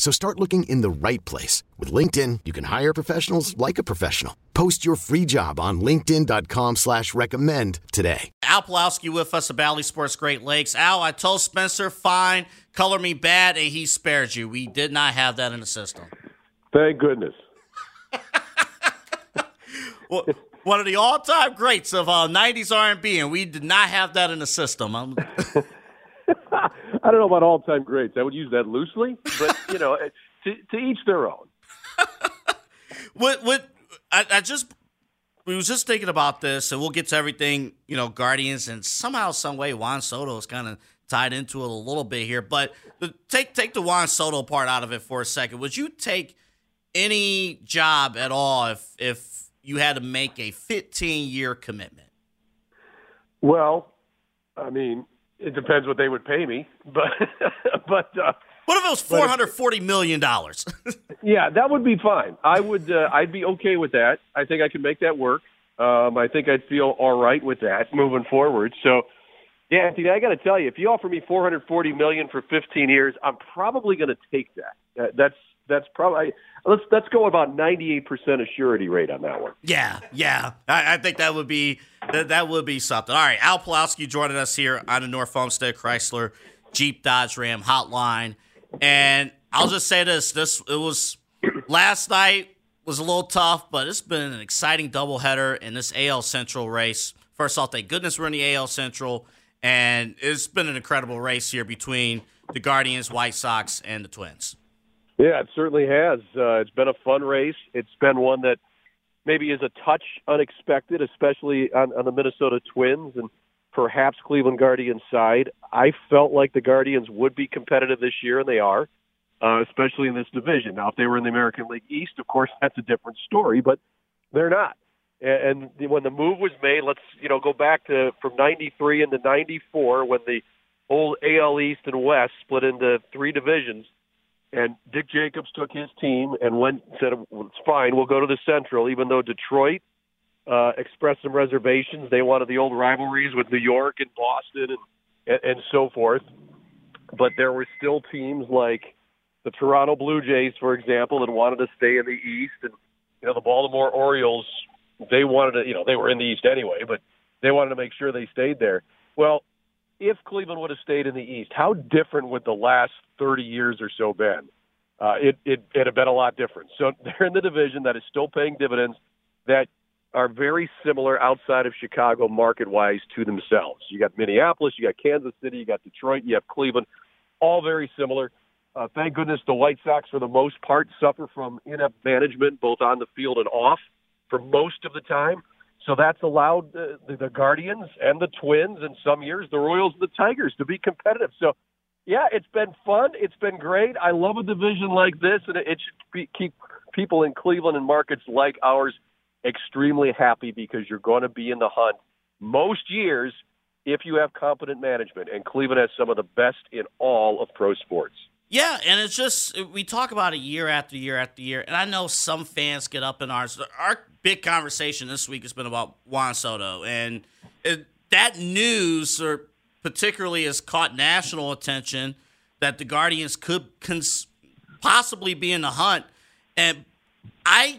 So start looking in the right place. With LinkedIn, you can hire professionals like a professional. Post your free job on linkedin.com slash recommend today. Al Pawlowski with us at Bally Sports Great Lakes. Al, I told Spencer, fine, Color Me Badd, and he spared you. We did not have that in the system. Thank goodness. well, one of the all-time greats of uh, 90s R&B, and we did not have that in the system. I don't know about all-time greats. I would use that loosely, but you know, to, to each their own. what? What? I, I just we was just thinking about this, and we'll get to everything. You know, Guardians, and somehow, some way, Juan Soto is kind of tied into it a little bit here. But the, take take the Juan Soto part out of it for a second. Would you take any job at all if if you had to make a 15 year commitment? Well, I mean, it depends what they would pay me, but but uh, what if it was four hundred forty million dollars? yeah, that would be fine. I would uh, I'd be okay with that. I think I could make that work. Um, I think I'd feel all right with that moving forward. So, yeah, Anthony, I got to tell you, if you offer me four hundred forty million for fifteen years, I'm probably going to take that. Uh, that's that's probably let's let's go about ninety eight percent of surety rate on that one. Yeah, yeah, I, I, think that would be that, that would be something. All right, Al Pawlowski joining us here on the North Olmsted Chrysler Jeep Dodge Ram Hotline, and I'll just say this: this it was last night was a little tough, but it's been an exciting doubleheader in this AL Central race. First off, thank goodness we're in the AL Central, and it's been an incredible race here between the Guardians, White Sox, and the Twins. Yeah, it certainly has. Uh, it's been a fun race. It's been one that maybe is a touch unexpected, especially on, on the Minnesota Twins and perhaps Cleveland Guardians side. I felt like the Guardians would be competitive this year, and they are, uh, especially in this division. Now, if they were in the American League East, of course, that's a different story, but they're not. And when the move was made, let's you know go back to from '93 into '94 when the old AL East and West split into three divisions and Dick Jacobs took his team and went said it's fine, we'll go to the Central, even though Detroit uh, expressed some reservations. They wanted the old rivalries with New York and Boston and, and and so forth. But there were still teams like the Toronto Blue Jays, for example, that wanted to stay in the East, and you know the Baltimore Orioles. They wanted to, you know, they were in the East anyway, but they wanted to make sure they stayed there. Well, if Cleveland would have stayed in the East, how different would the last 30 years or so been? Uh, it, it, it'd have been a lot different. So they're in the division that is still paying dividends that are very similar outside of Chicago market wise to themselves. You got Minneapolis, you got Kansas City, you got Detroit, you have Cleveland, all very similar. Uh, thank goodness the White Sox, for the most part, suffer from inept management both on the field and off for most of the time. So that's allowed the, the, Guardians and the Twins, and some years the Royals and the Tigers to be competitive. So, yeah, it's been fun. It's been great. I love a division like this, and it, it should be, keep people in Cleveland and markets like ours extremely happy because you're going to be in the hunt most years if you have competent management. And Cleveland has some of the best in all of pro sports. Yeah, and it's just we talk about it year after year after year, and I know some fans get up in ours. Our big conversation this week has been about Juan Soto, and it, that news, or particularly, has caught national attention that the Guardians could cons- possibly be in the hunt, and I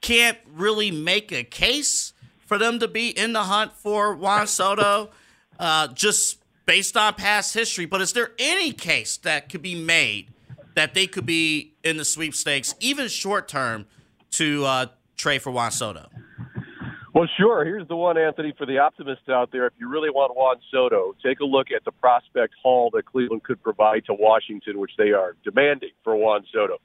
can't really make a case for them to be in the hunt for Juan Soto, uh, just based on past history. But is there any case that could be made that they could be in the sweepstakes, even short term, to uh, trade for Juan Soto? Well, sure. Here's the one, Anthony, for the optimists out there. If you really want Juan Soto, take a look at the prospect haul that Cleveland could provide to Washington, which they are demanding for Juan Soto.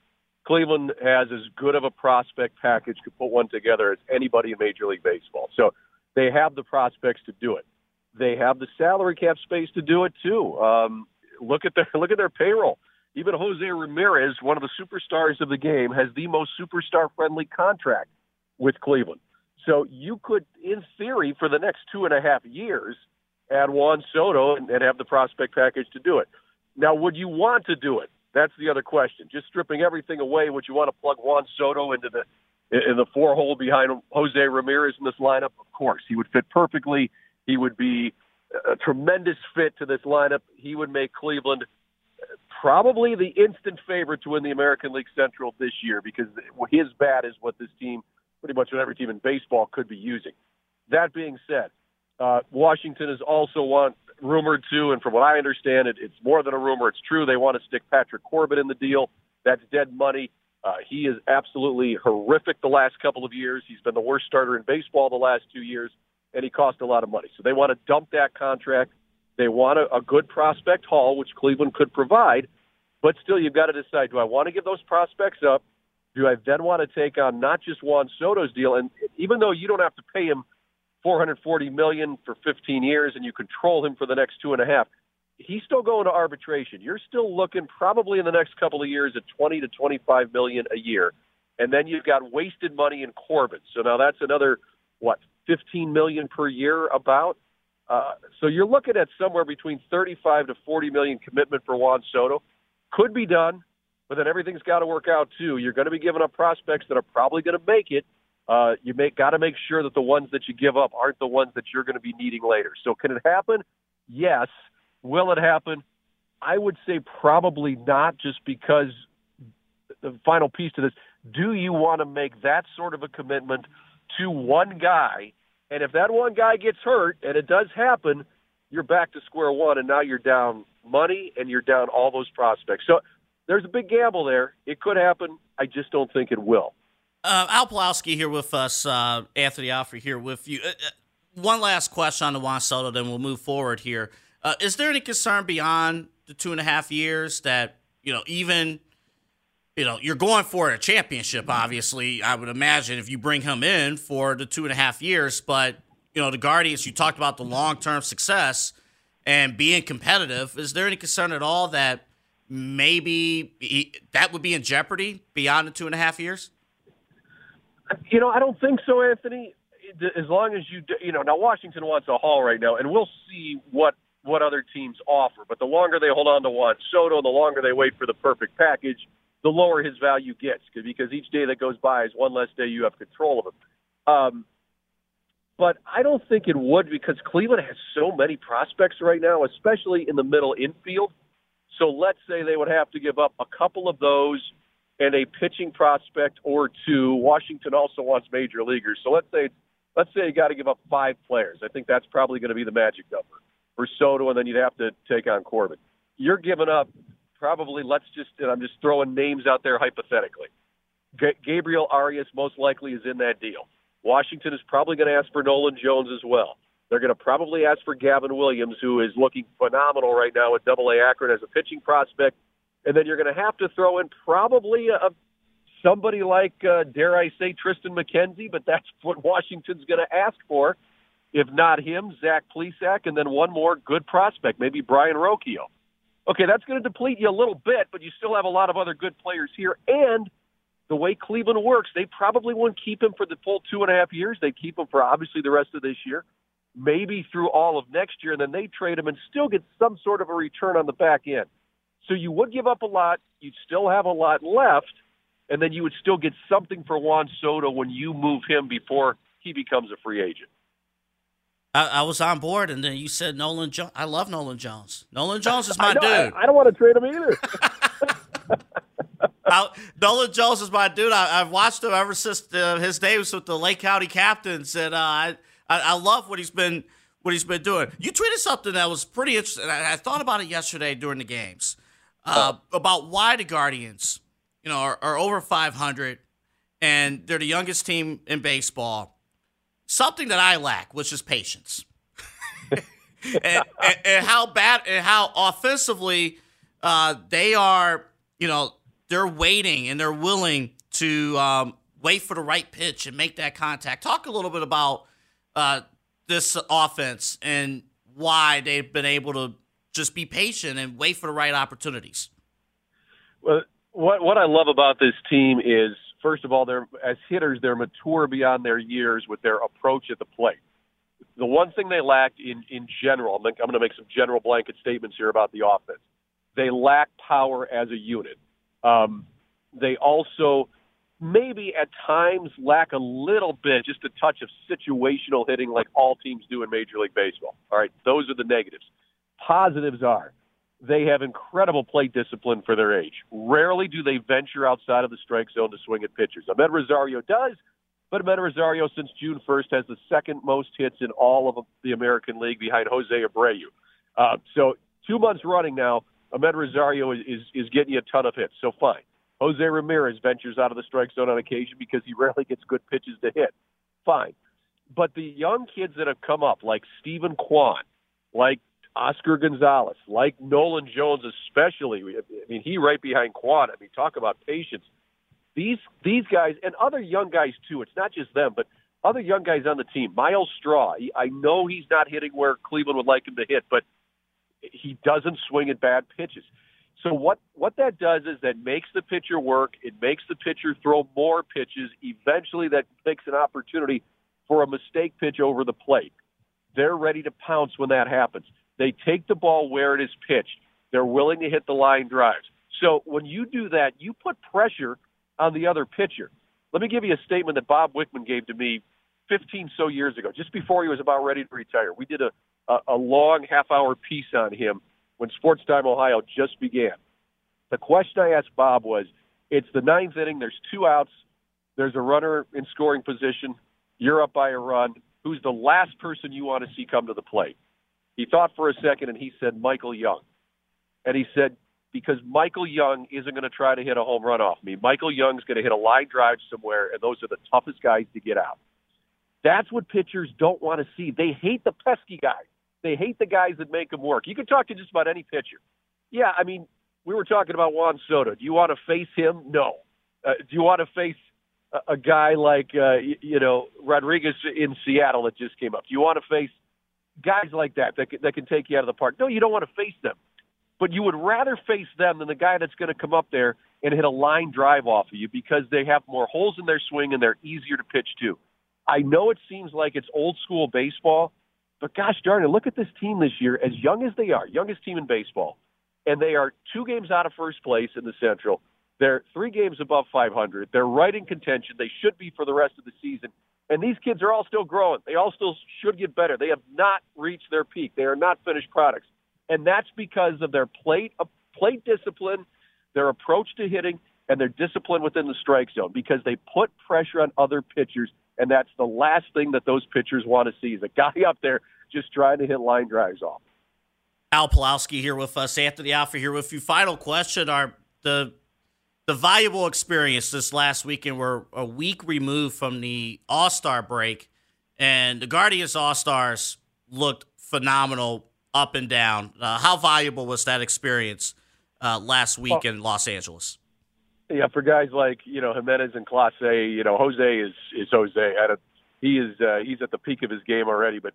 Cleveland has as good of a prospect package, could put one together as anybody in Major League Baseball. So they have the prospects to do it. They have the salary cap space to do it too. Um, look at their look at their payroll. Even Jose Ramirez, one of the superstars of the game, has the most superstar friendly contract with Cleveland. So you could, in theory, for the next two and a half years, add Juan Soto and, and have the prospect package to do it. Now, would you want to do it? That's the other question. Just stripping everything away, would you want to plug Juan Soto into the in the four hole behind Jose Ramirez in this lineup? Of course, he would fit perfectly. He would be a tremendous fit to this lineup. He would make Cleveland probably the instant favorite to win the American League Central this year because his bat is what this team, pretty much what every team in baseball could be using. That being said, uh, Washington is also want rumored to, and from what I understand, it, it's more than a rumor. It's true. They want to stick Patrick Corbin in the deal. That's dead money. Uh, he is absolutely horrific the last couple of years. He's been the worst starter in baseball the last two years, and he cost a lot of money. So they want to dump that contract. They want a, a good prospect haul, which Cleveland could provide. But still, you've got to decide: Do I want to give those prospects up? Do I then want to take on not just Juan Soto's deal? And even though you don't have to pay him 440 million for 15 years, and you control him for the next two and a half, he's still going to arbitration. You're still looking probably in the next couple of years at 20 to 25 million a year, and then you've got wasted money in Corbin. So now that's another what 15 million per year about. Uh, so you're looking at somewhere between 35 to 40 million commitment for Juan Soto. Could be done, but then everything's got to work out too. You're going to be giving up prospects that are probably going to make it. Uh, you make got to make sure that the ones that you give up aren't the ones that you're going to be needing later. So can it happen? Yes. Will it happen? I would say probably not, just because the final piece to this: Do you want to make that sort of a commitment to one guy? And if that one guy gets hurt, and it does happen, you're back to square one, and now you're down money and you're down all those prospects. So there's a big gamble there. It could happen. I just don't think it will. Uh, Al Pawlowski here with us, uh, Anthony Alford here with you. Uh, uh, one last question on the Juan Soto, then we'll move forward here. Uh, is there any concern beyond the two and a half years that you know even you know you're going for a championship? Obviously, I would imagine if you bring him in for the two and a half years, but you know the Guardians. You talked about the long term success and being competitive. Is there any concern at all that maybe he, that would be in jeopardy beyond the two and a half years? You know, I don't think so, Anthony. As long as you, you know, now Washington wants a haul right now, and we'll see what what other teams offer. But the longer they hold on to Juan Soto, the longer they wait for the perfect package, the lower his value gets because each day that goes by is one less day you have control of him. Um, but I don't think it would because Cleveland has so many prospects right now, especially in the middle infield. So let's say they would have to give up a couple of those and a pitching prospect or two. Washington also wants major leaguers. So let's say let's say you got to give up five players. I think that's probably going to be the magic number for Soto, and then you'd have to take on Corbin. You're giving up probably. Let's just and I'm just throwing names out there hypothetically. G- Gabriel Arias most likely is in that deal. Washington is probably going to ask for Nolan Jones as well. They're going to probably ask for Gavin Williams, who is looking phenomenal right now at Double A Akron as a pitching prospect. And then you're going to have to throw in probably a, somebody like, uh, dare I say, Triston McKenzie, but that's what Washington's going to ask for. If not him, Zach Plesac, and then one more good prospect, maybe Brayan Rocchio. Okay, that's going to deplete you a little bit, but you still have a lot of other good players here. And the way Cleveland works, they probably wouldn't keep him for the full two and a half years. They keep him for obviously the rest of this year, maybe through all of next year, and then they trade him and still get some sort of a return on the back end. So you would give up a lot. You'd still have a lot left, and then you would still get something for Juan Soto when you move him before he becomes a free agent. I, I was on board, and then you said Nolan Jones. I love Nolan Jones. Nolan Jones is my I know, dude. I, I, don't want to trade him either. I, Nolan Jones is my dude. I, have watched him ever since the, his days with the Lake County Captains, and uh, I, I love what he's been what he's been doing. You tweeted something that was pretty interesting. I, I thought about it yesterday during the games. uh, about why the Guardians, you know, are, are over 500 and they're the youngest team in baseball. Something that I lack, which is patience. and, and, and, how bad and how offensively uh, they are, you know, they're waiting and they're willing to um, wait for the right pitch and make that contact. Talk a little bit about uh, this offense and why they've been able to just be patient and wait for the right opportunities. Well, what what I love about this team is first of all, they're as hitters, they're mature beyond their years with their approach at the plate. The one thing they lacked in in general, I'm, I'm going to make some general blanket statements here about the offense. They lack power as a unit. Um, they also maybe at times lack a little bit, just a touch of situational hitting, like all teams do in Major League Baseball. All right, those are the negatives. Positives are they have incredible plate discipline for their age. Rarely do they venture outside of the strike zone to swing at pitchers. Amed Rosario does, but Amed Rosario, since June 1st, has the second most hits in all of the American League behind Jose Abreu. Uh, so two months running now, Amed Rosario is, is, is getting you a ton of hits. So fine. Jose Ramirez ventures out of the strike zone on occasion because he rarely gets good pitches to hit. Fine. But the young kids that have come up, like Steven Kwan, like Oscar Gonzalez, like Nolan Jones, especially. I mean, he right behind Kwan. I mean, talk about patience. These these guys and other young guys too. It's not just them, but other young guys on the team. Myles Straw. He, I know he's not hitting where Cleveland would like him to hit, but he doesn't swing at bad pitches. So what what that does is that makes the pitcher work. It makes the pitcher throw more pitches. Eventually, that makes an opportunity for a mistake pitch over the plate. They're ready to pounce when that happens. They take the ball where it is pitched. They're willing to hit the line drives. So when you do that, you put pressure on the other pitcher. Let me give you a statement that Bob Wickman gave to me 15 so years ago, just before he was about ready to retire. We did a, a, a long half hour piece on him when Sports Time Ohio just began. The question I asked Bob was it's the ninth inning, there's two outs, there's a runner in scoring position, you're up by a run. Who's the last person you want to see come to the plate? He thought for a second and he said Michael Young. And he said, because Michael Young isn't going to try to hit a home run off me. Michael Young's going to hit a line drive somewhere, and those are the toughest guys to get out. That's what pitchers don't want to see. They hate the pesky guys. They hate the guys that make them work. You can talk to just about any pitcher. Yeah, I mean, we were talking about Juan Soto. Do you want to face him? No. Uh, do you want to face a, a guy like uh, you know Rodriguez in Seattle that just came up? Do you want to face guys like that that that can take you out of the park. No, you don't want to face them, but you would rather face them than the guy that's going to come up there and hit a line drive off of you because they have more holes in their swing and they're easier to pitch to. I know it seems like it's old school baseball, but gosh darn it, look at this team this year, as young as they are, youngest team in baseball, and they are two games out of first place in the Central. They're three games above 500. They're right in contention. They should be for the rest of the season. And these kids are all still growing. They all still should get better. They have not reached their peak. They are not finished products. And that's because of their plate uh, plate discipline, their approach to hitting, and their discipline within the strike zone because they put pressure on other pitchers. And that's the last thing that those pitchers want to see is a guy up there just trying to hit line drives off. Al Pawlowski here with us, Anthony Alford here with you. Final question: Are the the valuable experience this last weekend. We're a week removed from the All Star break, and the Guardians All Stars looked phenomenal up and down. Uh, how valuable was that experience uh, last week in Los Angeles? Yeah, for guys like you know Jimenez and Clase, you know Jose is is Jose. At a, he is uh, he's at the peak of his game already, but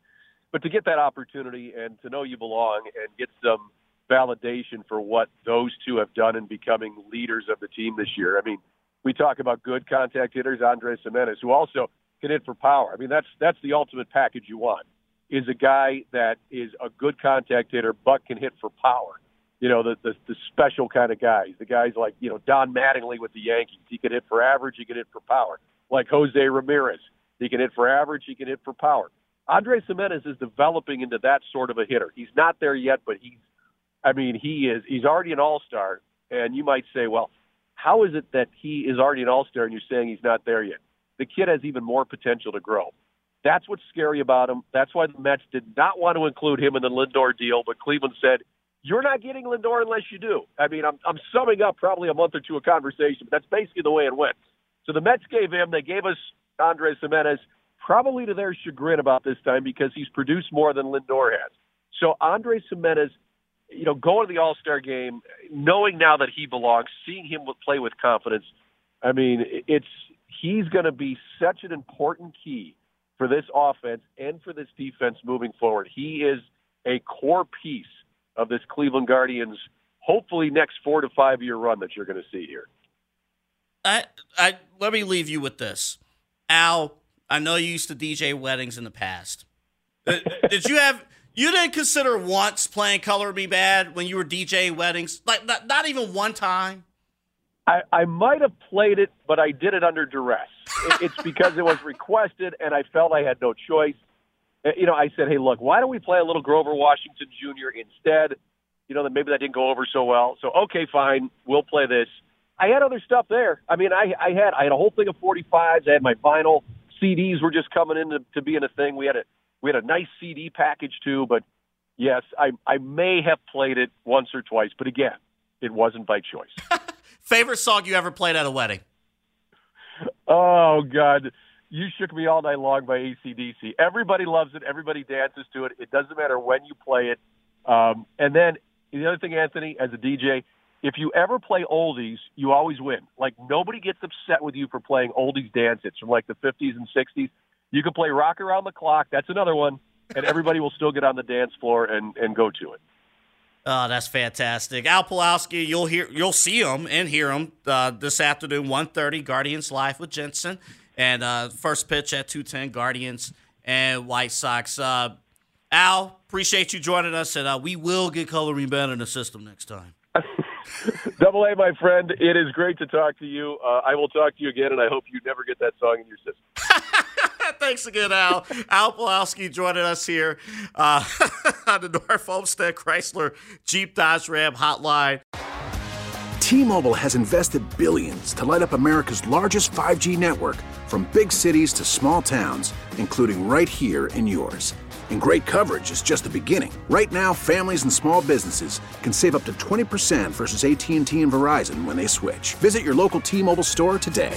but to get that opportunity and to know you belong and get some validation for what those two have done in becoming leaders of the team this year. I mean, we talk about good contact hitters, Andres Giménez, who also can hit for power. I mean, that's that's the ultimate package you want. Is a guy that is a good contact hitter, but can hit for power. You know, the, the the special kind of guys. The guys like you know Don Mattingly with the Yankees. He can hit for average. He can hit for power. Like Jose Ramirez, he can hit for average. He can hit for power. Andres Giménez is developing into that sort of a hitter. He's not there yet, but he's I mean, he is he's already an all star, and you might say, well, how is it that he is already an all star and you're saying he's not there yet? The kid has even more potential to grow. That's what's scary about him. That's why the Mets did not want to include him in the Lindor deal, but Cleveland said, you're not getting Lindor unless you do. I mean, I'm, I'm summing up probably a month or two of conversation, but that's basically the way it went. So the Mets gave him, they gave us Andres Gimenez, probably to their chagrin about this time because he's produced more than Lindor has. So Andres Gimenez, you know, going to the All Star game, knowing now that he belongs, seeing him play with confidence. I mean, it's he's going to be such an important key for this offense and for this defense moving forward. He is a core piece of this Cleveland Guardians, hopefully next four to five year run that you're going to see here. I, I let me leave you with this, Al. I know you used to DJ weddings in the past. Did you have? You didn't consider once playing "Color Me Badd when you were DJ weddings, like not, not even one time. I, I might have played it, but I did it under duress. It, it's because it was requested, and I felt I had no choice. Uh, you know, I said, "Hey, look, why don't we play a little Grover Washington Jr. instead?" You know, that maybe that didn't go over so well. So, okay, fine, we'll play this. I had other stuff there. I mean, I, I had I had a whole thing of 45s. I had my vinyl CDs were just coming in to, to being a thing. We had a we had a nice CD package too. But yes, I I may have played it once or twice, but again, it wasn't by choice. Favorite song you ever played at a wedding? Oh God, you shook me all night long by ACDC. Everybody loves it. Everybody dances to it. It doesn't matter when you play it. Um, and then the other thing, Anthony, as a DJ, if you ever play oldies, you always win. Like nobody gets upset with you for playing oldies dance hits from like the 50s and 60s. You can play rock around the clock. That's another one, and everybody will still get on the dance floor and and go to it. Oh, that's fantastic, Al Pawlowski. You'll hear, you'll see him and hear him uh, this afternoon, 1.30, Guardians live with Jensen, and uh, first pitch at two ten, Guardians and White Sox. Uh, Al, appreciate you joining us, and uh, we will get coloring better in the system next time. Double A, my friend. It is great to talk to you. Uh, I will talk to you again, and I hope you never get that song in your system. Thanks again, Al. Al Pawlowski joining us here uh, on the North Olmsted Chrysler Jeep Dodge Ram Hotline. T-Mobile has invested billions to light up America's largest 5G network, from big cities to small towns, including right here in yours. And great coverage is just the beginning. Right now, families and small businesses can save up to 20% versus AT&T and Verizon when they switch. Visit your local T-Mobile store today.